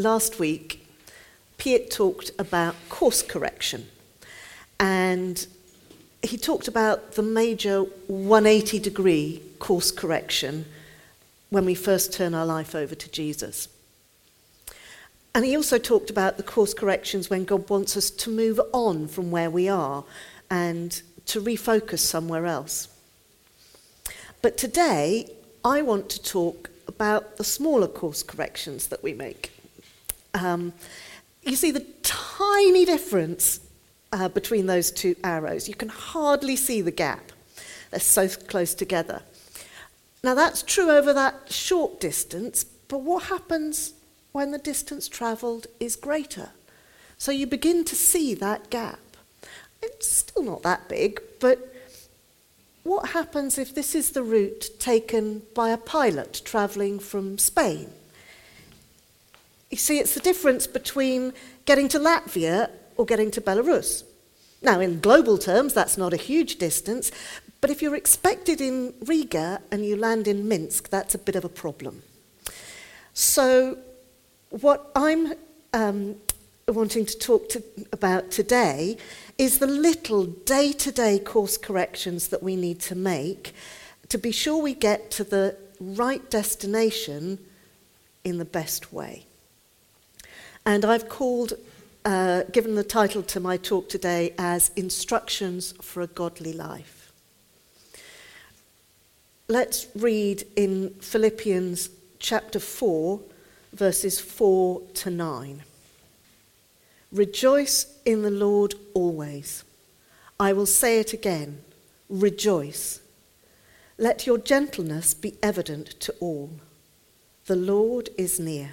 last week, Piet talked about course correction. And he talked about the major 180 degree course correction when we first turn our life over to Jesus. And he also talked about the course corrections when God wants us to move on from where we are and to refocus somewhere else. But today, I want to talk about the smaller course corrections that we make. Um, you see the tiny difference uh, between those two arrows. You can hardly see the gap. They're so close together. Now, that's true over that short distance, but what happens when the distance travelled is greater? So you begin to see that gap. It's still not that big, but what happens if this is the route taken by a pilot travelling from Spain? You see, it's the difference between getting to Latvia or getting to Belarus. Now, in global terms, that's not a huge distance, but if you're expected in Riga and you land in Minsk, that's a bit of a problem. So, what I'm um, wanting to talk to, about today is the little day to day course corrections that we need to make to be sure we get to the right destination in the best way. And I've called, uh, given the title to my talk today as Instructions for a Godly Life. Let's read in Philippians chapter 4, verses 4 to 9. Rejoice in the Lord always. I will say it again rejoice. Let your gentleness be evident to all. The Lord is near.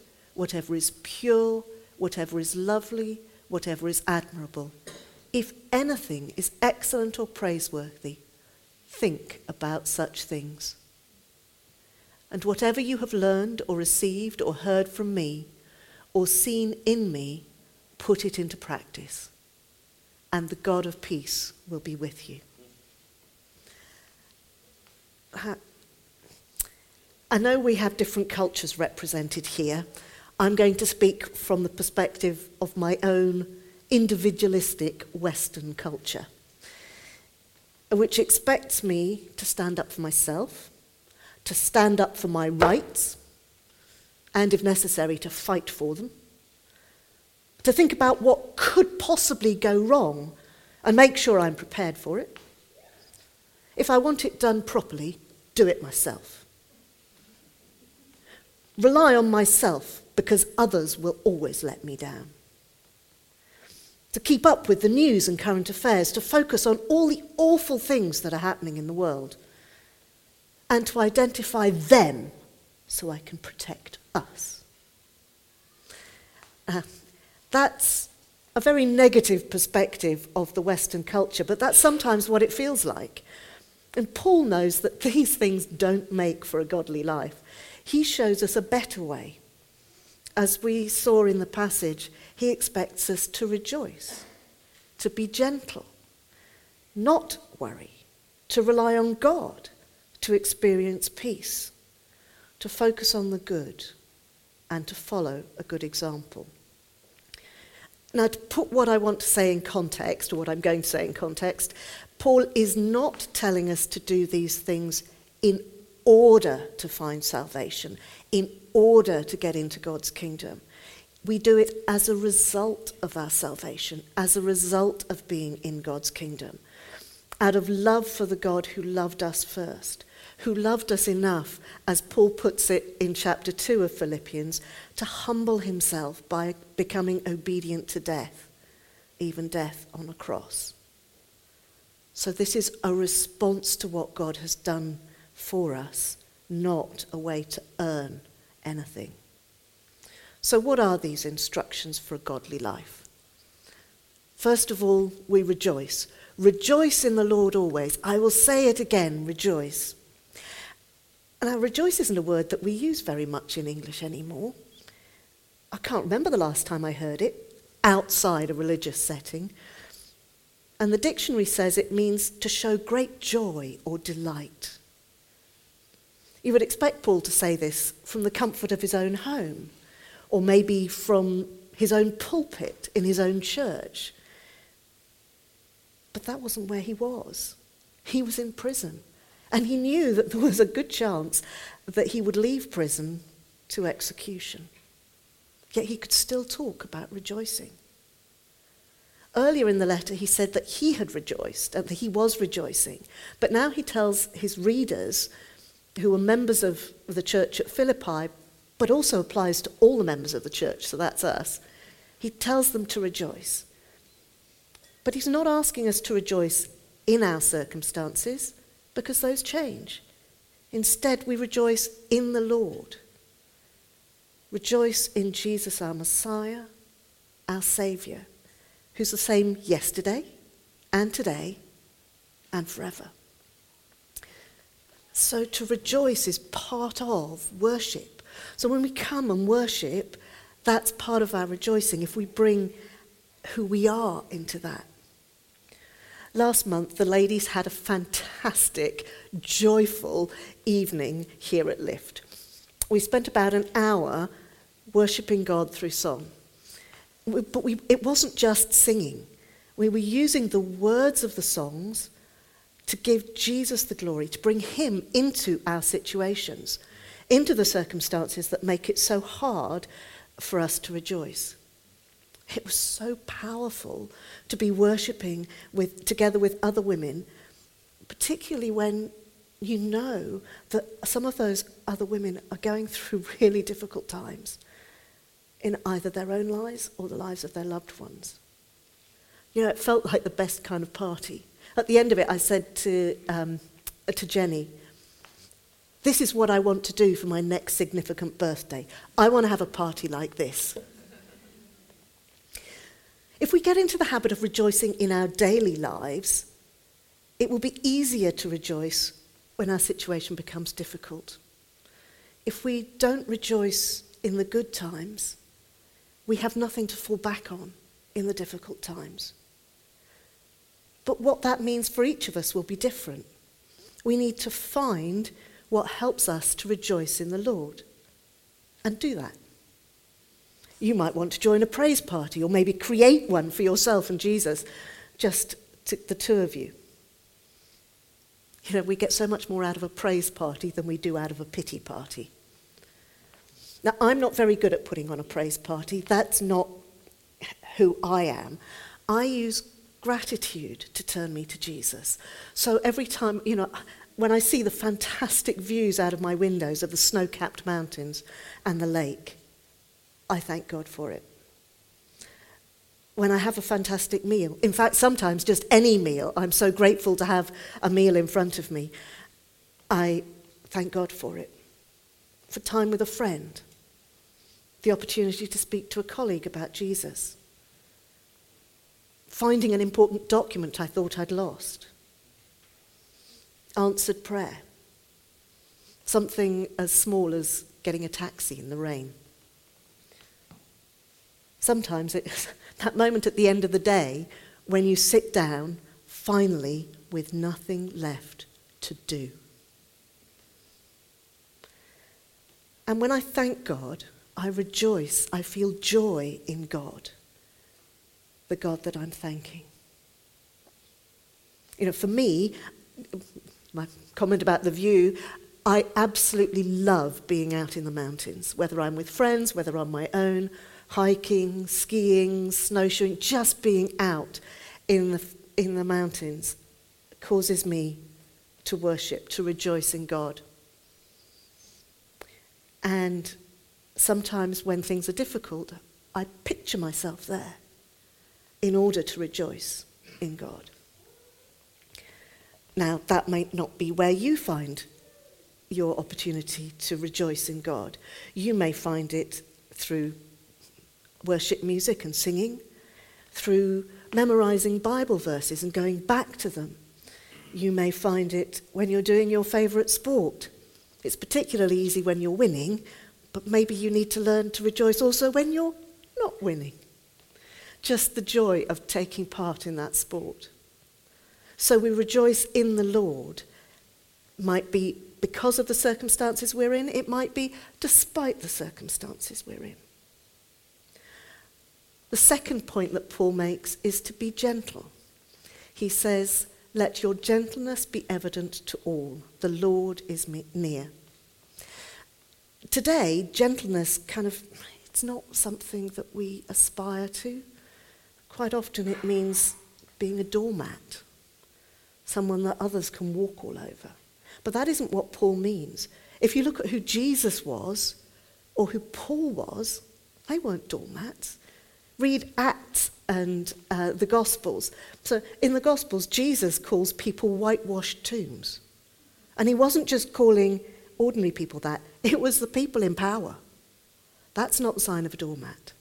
whatever is pure, whatever is lovely, whatever is admirable, if anything is excellent or praiseworthy, think about such things. And whatever you have learned or received or heard from me or seen in me, put it into practice. And the God of peace will be with you. I know we have different cultures represented here. I'm going to speak from the perspective of my own individualistic Western culture, which expects me to stand up for myself to stand up for my rights, and if necessary, to fight for them. To think about what could possibly go wrong and make sure I'm prepared for it. If I want it done properly, do it myself. Rely on myself because others will always let me down. To keep up with the news and current affairs, to focus on all the awful things that are happening in the world and to identify them so I can protect us. Uh, that's a very negative perspective of the Western culture, but that's sometimes what it feels like. And Paul knows that these things don't make for a godly life. He shows us a better way. As we saw in the passage, he expects us to rejoice, to be gentle, not worry, to rely on God to experience peace, to focus on the good, and to follow a good example. Now, to put what I want to say in context, or what I'm going to say in context, Paul is not telling us to do these things in order to find salvation, in order to get into God's kingdom. We do it as a result of our salvation, as a result of being in God's kingdom, out of love for the God who loved us first, who loved us enough, as Paul puts it in chapter 2 of Philippians, to humble himself by becoming obedient to death, even death on a cross. So, this is a response to what God has done for us, not a way to earn anything. So, what are these instructions for a godly life? First of all, we rejoice. Rejoice in the Lord always. I will say it again rejoice. Now, rejoice isn't a word that we use very much in English anymore. I can't remember the last time I heard it outside a religious setting. And the dictionary says it means to show great joy or delight. You would expect Paul to say this from the comfort of his own home, or maybe from his own pulpit in his own church. But that wasn't where he was. He was in prison. And he knew that there was a good chance that he would leave prison to execution. Yet he could still talk about rejoicing. Earlier in the letter, he said that he had rejoiced and that he was rejoicing. But now he tells his readers, who were members of the church at Philippi, but also applies to all the members of the church, so that's us, he tells them to rejoice. But he's not asking us to rejoice in our circumstances because those change. Instead, we rejoice in the Lord. Rejoice in Jesus, our Messiah, our Saviour, who's the same yesterday and today and forever. So to rejoice is part of worship. So when we come and worship, that's part of our rejoicing if we bring who we are into that. Last month, the ladies had a fantastic, joyful evening here at Lift. We spent about an hour worshipping God through song. But we, it wasn't just singing. We were using the words of the songs to give Jesus the glory, to bring him into our situations, into the circumstances that make it so hard for us to rejoice. It was so powerful to be worshipping with, together with other women, particularly when you know that some of those other women are going through really difficult times in either their own lives or the lives of their loved ones. You know, it felt like the best kind of party. At the end of it, I said to, um, to Jenny, This is what I want to do for my next significant birthday. I want to have a party like this. If we get into the habit of rejoicing in our daily lives, it will be easier to rejoice when our situation becomes difficult. If we don't rejoice in the good times, we have nothing to fall back on in the difficult times. But what that means for each of us will be different. We need to find what helps us to rejoice in the Lord and do that. You might want to join a praise party or maybe create one for yourself and Jesus, just the two of you. You know, we get so much more out of a praise party than we do out of a pity party. Now, I'm not very good at putting on a praise party. That's not who I am. I use gratitude to turn me to Jesus. So every time, you know, when I see the fantastic views out of my windows of the snow capped mountains and the lake, I thank God for it. When I have a fantastic meal, in fact, sometimes just any meal, I'm so grateful to have a meal in front of me, I thank God for it. For time with a friend, the opportunity to speak to a colleague about Jesus, finding an important document I thought I'd lost, answered prayer, something as small as getting a taxi in the rain. Sometimes it's that moment at the end of the day when you sit down, finally, with nothing left to do. And when I thank God, I rejoice, I feel joy in God, the God that I'm thanking. You know, for me, my comment about the view, I absolutely love being out in the mountains, whether I'm with friends, whether on my own, hiking, skiing, snowshoeing, just being out in the, in the mountains causes me to worship, to rejoice in God. And sometimes when things are difficult, I picture myself there in order to rejoice in God. Now, that might not be where you find your opportunity to rejoice in God. You may find it through worship music and singing, through memorizing Bible verses and going back to them. You may find it when you're doing your favourite sport. It's particularly easy when you're winning, but maybe you need to learn to rejoice also when you're not winning. Just the joy of taking part in that sport. So we rejoice in the Lord. Might be because of the circumstances we're in, it might be despite the circumstances we're in. The second point that Paul makes is to be gentle. He says, Let your gentleness be evident to all. The Lord is near. Today, gentleness kind of, it's not something that we aspire to. Quite often it means being a doormat, someone that others can walk all over. But that isn't what Paul means. If you look at who Jesus was or who Paul was, they weren't doormats. Read Acts and uh, the Gospels. So in the Gospels, Jesus calls people whitewashed tombs. And he wasn't just calling ordinary people that, it was the people in power. That's not the sign of a doormat.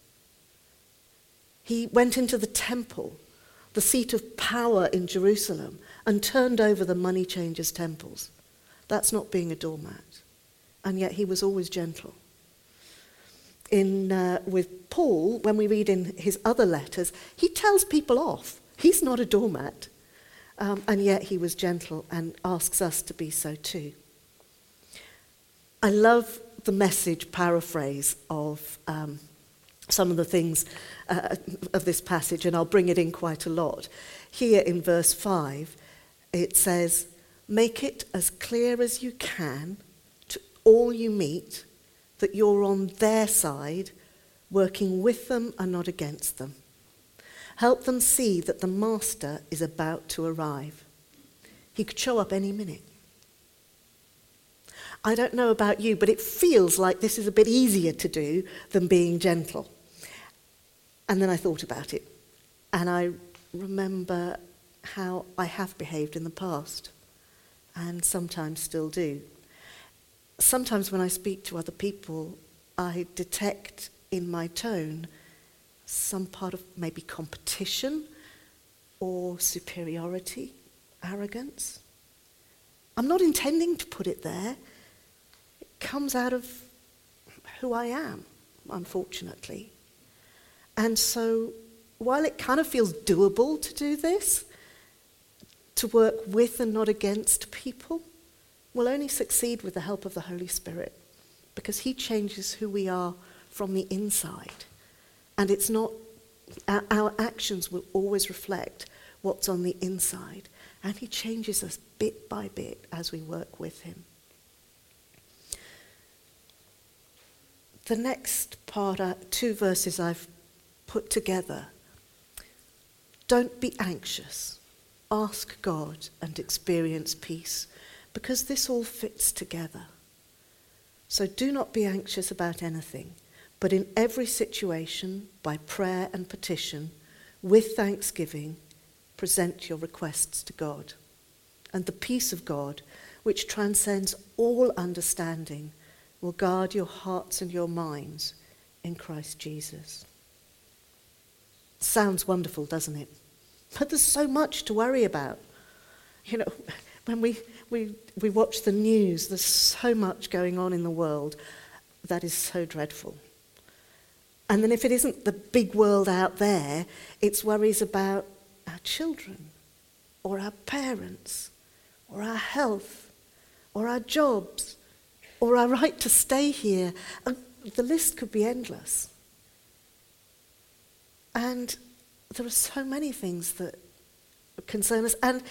He went into the temple, the seat of power in Jerusalem, and turned over the money changers' temples. That's not being a doormat. And yet he was always gentle. In, uh, with Paul, when we read in his other letters, he tells people off. He's not a doormat. Um, and yet he was gentle and asks us to be so too. I love the message paraphrase of um, some of the things uh, of this passage, and I'll bring it in quite a lot. Here in verse 5, it says, Make it as clear as you can to all you meet that you're on their side, working with them and not against them. Help them see that the Master is about to arrive. He could show up any minute. I don't know about you, but it feels like this is a bit easier to do than being gentle. And then I thought about it, and I remember how I have behaved in the past and sometimes still do. Sometimes when I speak to other people, I detect in my tone some part of maybe competition or superiority, arrogance. I'm not intending to put it there. It comes out of who I am, unfortunately. And so, while it kind of feels doable to do this, to work with and not against people will only succeed with the help of the Holy Spirit because He changes who we are from the inside. And it's not, our, our actions will always reflect what's on the inside. And He changes us bit by bit as we work with Him. The next part, uh, two verses I've put together. Don't be anxious ask God and experience peace because this all fits together. So do not be anxious about anything, but in every situation, by prayer and petition, with thanksgiving, present your requests to God. And the peace of God, which transcends all understanding, will guard your hearts and your minds in Christ Jesus. Sounds wonderful, doesn't it? But there's so much to worry about. You know, when we, we, we watch the news, there's so much going on in the world that is so dreadful. And then if it isn't the big world out there, it's worries about our children, or our parents, or our health, or our jobs, or our right to stay here. And the list could be endless. And there are so many things that concern us. And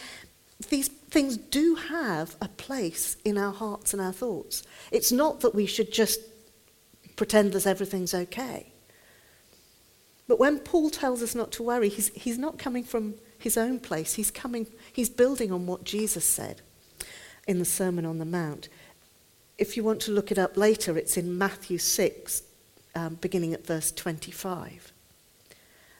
these things do have a place in our hearts and our thoughts. It's not that we should just pretend that everything's okay. But when Paul tells us not to worry, he's, he's not coming from his own place. He's coming, he's building on what Jesus said in the Sermon on the Mount. If you want to look it up later, it's in Matthew 6, um, beginning at verse 25.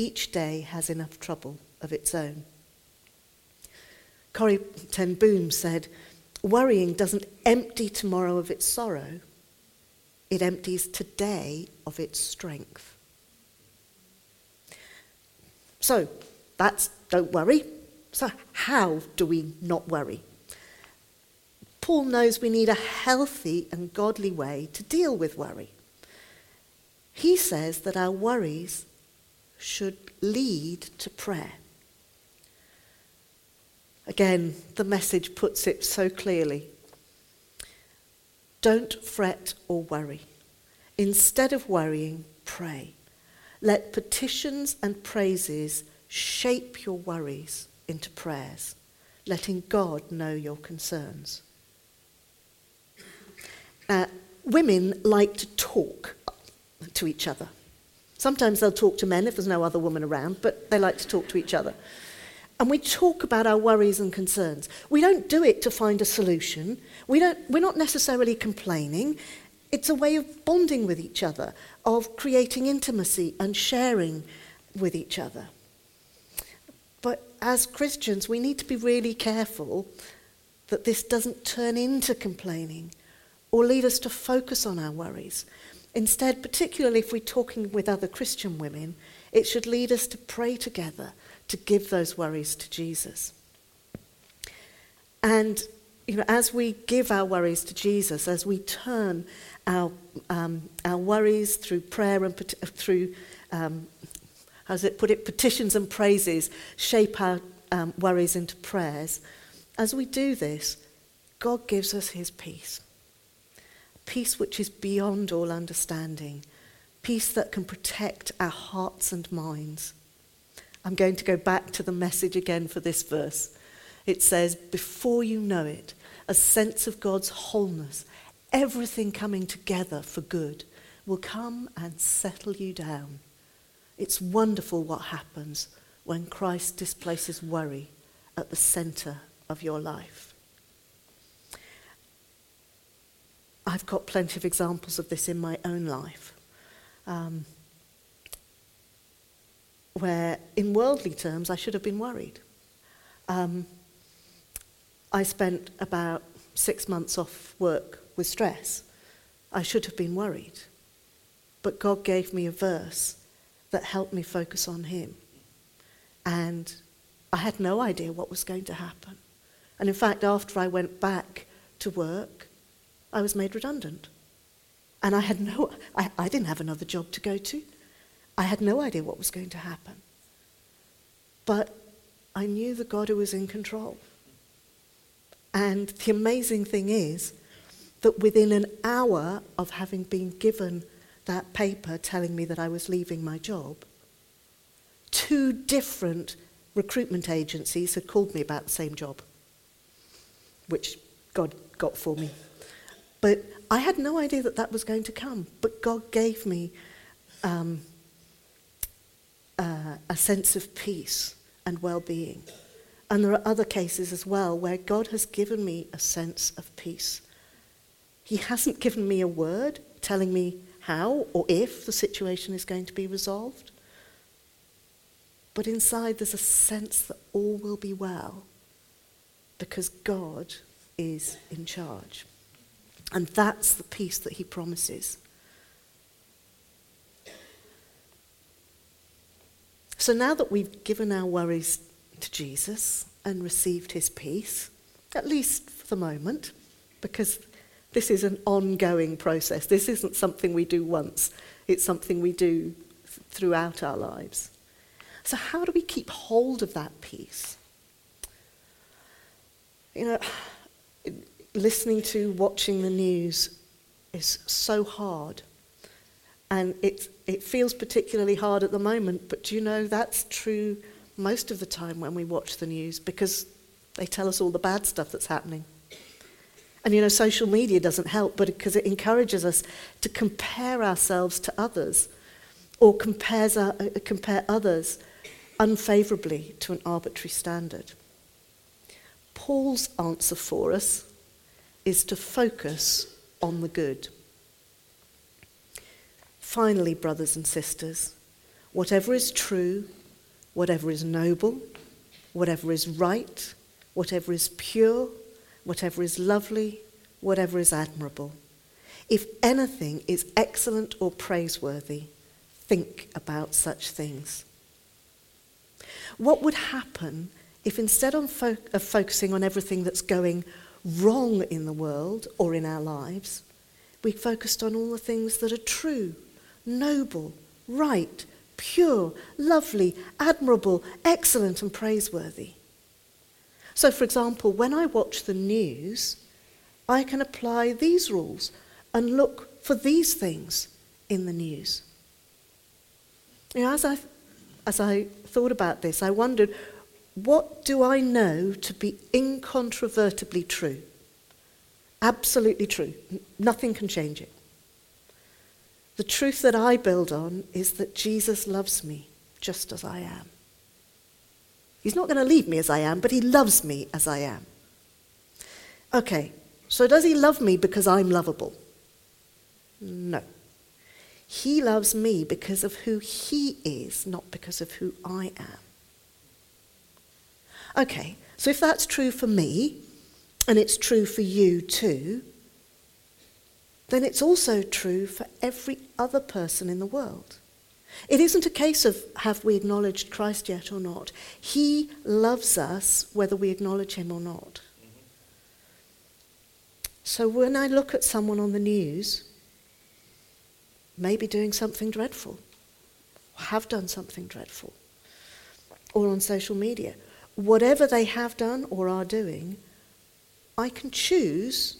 Each day has enough trouble of its own. Corrie ten Boom said, Worrying doesn't empty tomorrow of its sorrow, it empties today of its strength. So, that's don't worry. So, how do we not worry? Paul knows we need a healthy and godly way to deal with worry. He says that our worries should lead to prayer. Again, the message puts it so clearly. Don't fret or worry. Instead of worrying, pray. Let petitions and praises shape your worries into prayers, letting God know your concerns. Uh, women like to talk to each other. Sometimes they'll talk to men if there's no other woman around, but they like to talk to each other. And we talk about our worries and concerns. We don't do it to find a solution. We don't, we're not necessarily complaining. It's a way of bonding with each other, of creating intimacy and sharing with each other. But as Christians, we need to be really careful that this doesn't turn into complaining or lead us to focus on our worries. Instead, particularly if we're talking with other Christian women, it should lead us to pray together to give those worries to Jesus. And you know, as we give our worries to Jesus, as we turn our, um, our worries through prayer and pet- through, um, how does it put it, petitions and praises, shape our um, worries into prayers, as we do this, God gives us his peace. Peace which is beyond all understanding. Peace that can protect our hearts and minds. I'm going to go back to the message again for this verse. It says, Before you know it, a sense of God's wholeness, everything coming together for good, will come and settle you down. It's wonderful what happens when Christ displaces worry at the center of your life. I've got plenty of examples of this in my own life. Um, where, in worldly terms, I should have been worried. Um, I spent about six months off work with stress. I should have been worried. But God gave me a verse that helped me focus on Him. And I had no idea what was going to happen. And in fact, after I went back to work, I was made redundant. And I had no, I, I didn't have another job to go to. I had no idea what was going to happen. But I knew the God who was in control. And the amazing thing is that within an hour of having been given that paper telling me that I was leaving my job, two different recruitment agencies had called me about the same job, which God got for me. But I had no idea that that was going to come. But God gave me um, uh, a sense of peace and well being. And there are other cases as well where God has given me a sense of peace. He hasn't given me a word telling me how or if the situation is going to be resolved. But inside there's a sense that all will be well because God is in charge. And that's the peace that he promises. So now that we've given our worries to Jesus and received his peace, at least for the moment, because this is an ongoing process. This isn't something we do once, it's something we do th- throughout our lives. So, how do we keep hold of that peace? You know, listening to, watching the news is so hard. And it, it feels particularly hard at the moment, but do you know that's true most of the time when we watch the news because they tell us all the bad stuff that's happening. And you know, social media doesn't help, but because it encourages us to compare ourselves to others or compares, uh, compare others unfavorably to an arbitrary standard. Paul's answer for us is to focus on the good. Finally, brothers and sisters, whatever is true, whatever is noble, whatever is right, whatever is pure, whatever is lovely, whatever is admirable, if anything is excellent or praiseworthy, think about such things. What would happen if instead of, fo- of focusing on everything that's going wrong in the world or in our lives, we focused on all the things that are true, noble, right, pure, lovely, admirable, excellent, and praiseworthy? So, for example, when I watch the news, I can apply these rules and look for these things in the news. You know, as I, as I thought about this, I wondered what do I know to be incontrovertibly true? Absolutely true. Nothing can change it. The truth that I build on is that Jesus loves me just as I am. He's not going to leave me as I am, but he loves me as I am. Okay, so does he love me because I'm lovable? No. He loves me because of who he is, not because of who I am. Okay, so if that's true for me, and it's true for you too, then it's also true for every other person in the world. It isn't a case of have we acknowledged Christ yet or not. He loves us whether we acknowledge him or not. So when I look at someone on the news, maybe doing something dreadful, have done something dreadful, or on social media, whatever they have done or are doing, I can choose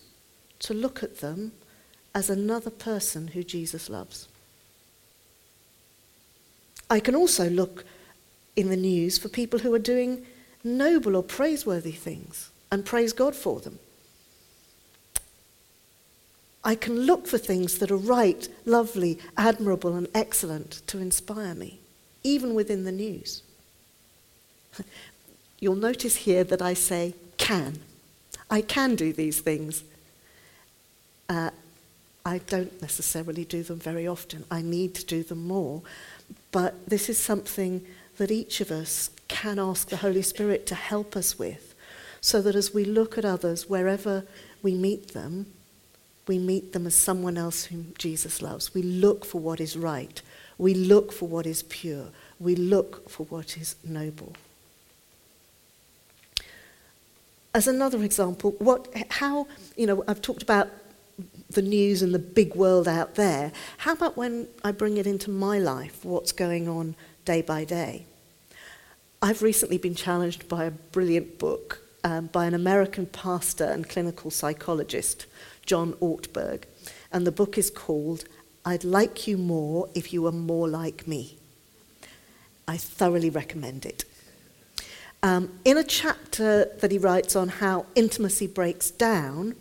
to look at them as another person who Jesus loves. I can also look in the news for people who are doing noble or praiseworthy things and praise God for them. I can look for things that are right, lovely, admirable, and excellent to inspire me, even within the news. You'll notice here that I say can. I can do these things. Uh, I don't necessarily do them very often. I need to do them more. But this is something that each of us can ask the Holy Spirit to help us with, so that as we look at others, wherever we meet them, we meet them as someone else whom Jesus loves. We look for what is right. We look for what is pure. We look for what is noble. As another example, what, how, you know, I've talked about the news and the big world out there. How about when I bring it into my life, what's going on day by day? I've recently been challenged by a brilliant book um, by an American pastor and clinical psychologist, John Ortberg. And the book is called I'd Like You More If You Were More Like Me. I thoroughly recommend it. Um, in a chapter that he writes on how intimacy breaks down,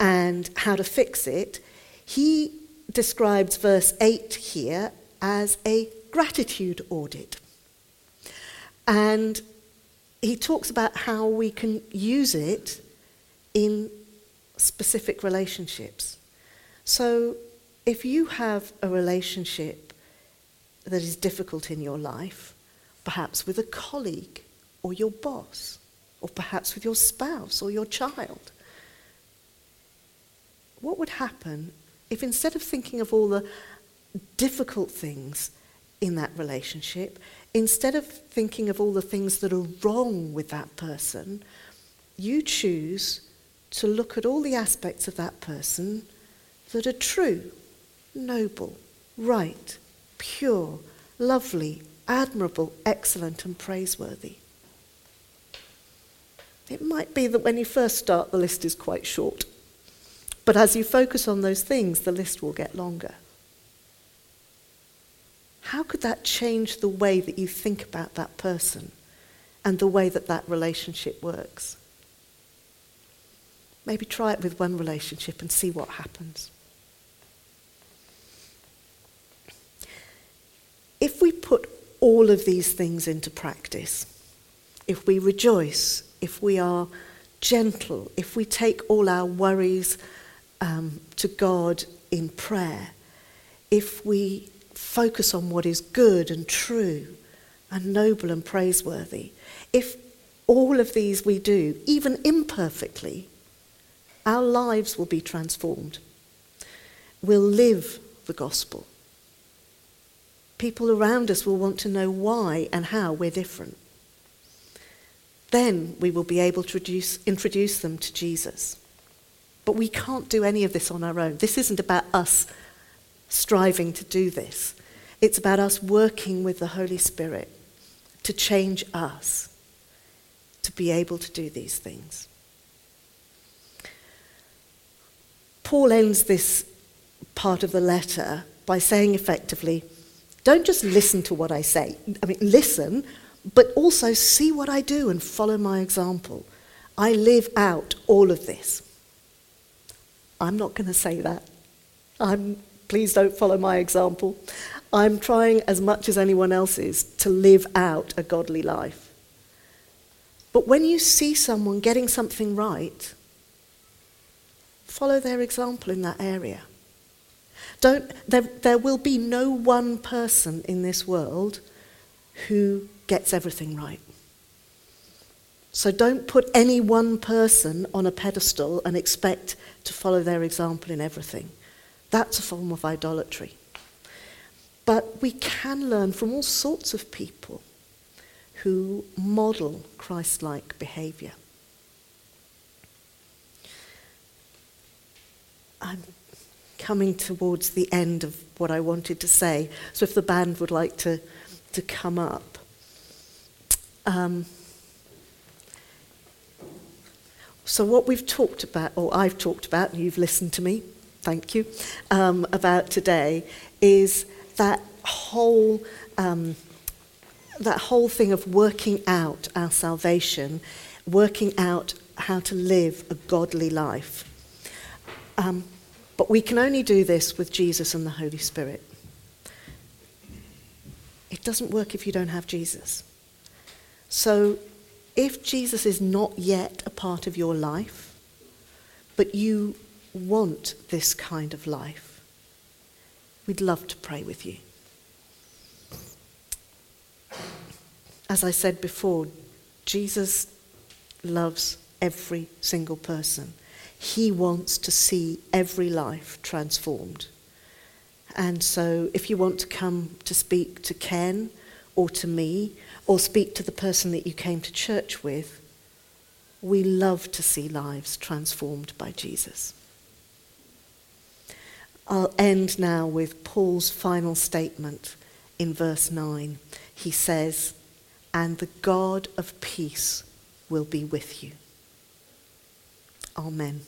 and how to fix it, he describes verse 8 here as a gratitude audit. And he talks about how we can use it in specific relationships. So if you have a relationship that is difficult in your life, perhaps with a colleague or your boss, or perhaps with your spouse or your child, what would happen if instead of thinking of all the difficult things in that relationship, instead of thinking of all the things that are wrong with that person, you choose to look at all the aspects of that person that are true, noble, right, pure, lovely, admirable, excellent, and praiseworthy. It might be that when you first start, the list is quite short. But as you focus on those things, the list will get longer. How could that change the way that you think about that person and the way that that relationship works? Maybe try it with one relationship and see what happens. If we put all of these things into practice, if we rejoice, if we are gentle, if we take all our worries um, to God in prayer, if we focus on what is good and true and noble and praiseworthy, if all of these we do, even imperfectly, our lives will be transformed. We'll live the gospel. People around us will want to know why and how we're different. Then we will be able to introduce, introduce them to Jesus. But we can't do any of this on our own. This isn't about us striving to do this. It's about us working with the Holy Spirit to change us to be able to do these things. Paul ends this part of the letter by saying effectively, don't just listen to what I say. I mean, listen, but also see what I do and follow my example. I live out all of this. I'm not going to say that. I'm, please don't follow my example. I'm trying as much as anyone else is to live out a godly life. But when you see someone getting something right, follow their example in that area. Don't, there, there will be no one person in this world who gets everything right. So don't put any one person on a pedestal and expect to follow their example in everything. That's a form of idolatry. But we can learn from all sorts of people who model Christ like behavior. I'm coming towards the end of what I wanted to say, so if the band would like to, to come up. Um, so, what we've talked about, or I've talked about, and you've listened to me, thank you, um, about today, is that whole. Um, that whole thing of working out our salvation, working out how to live a godly life. Um, but we can only do this with Jesus and the Holy Spirit. It doesn't work if you don't have Jesus. So, if Jesus is not yet a part of your life, but you want this kind of life, we'd love to pray with you. As I said before, Jesus loves every single person. He wants to see every life transformed. And so, if you want to come to speak to Ken or to me, or speak to the person that you came to church with, we love to see lives transformed by Jesus. I'll end now with Paul's final statement in verse 9. He says, and the God of peace will be with you. Amen.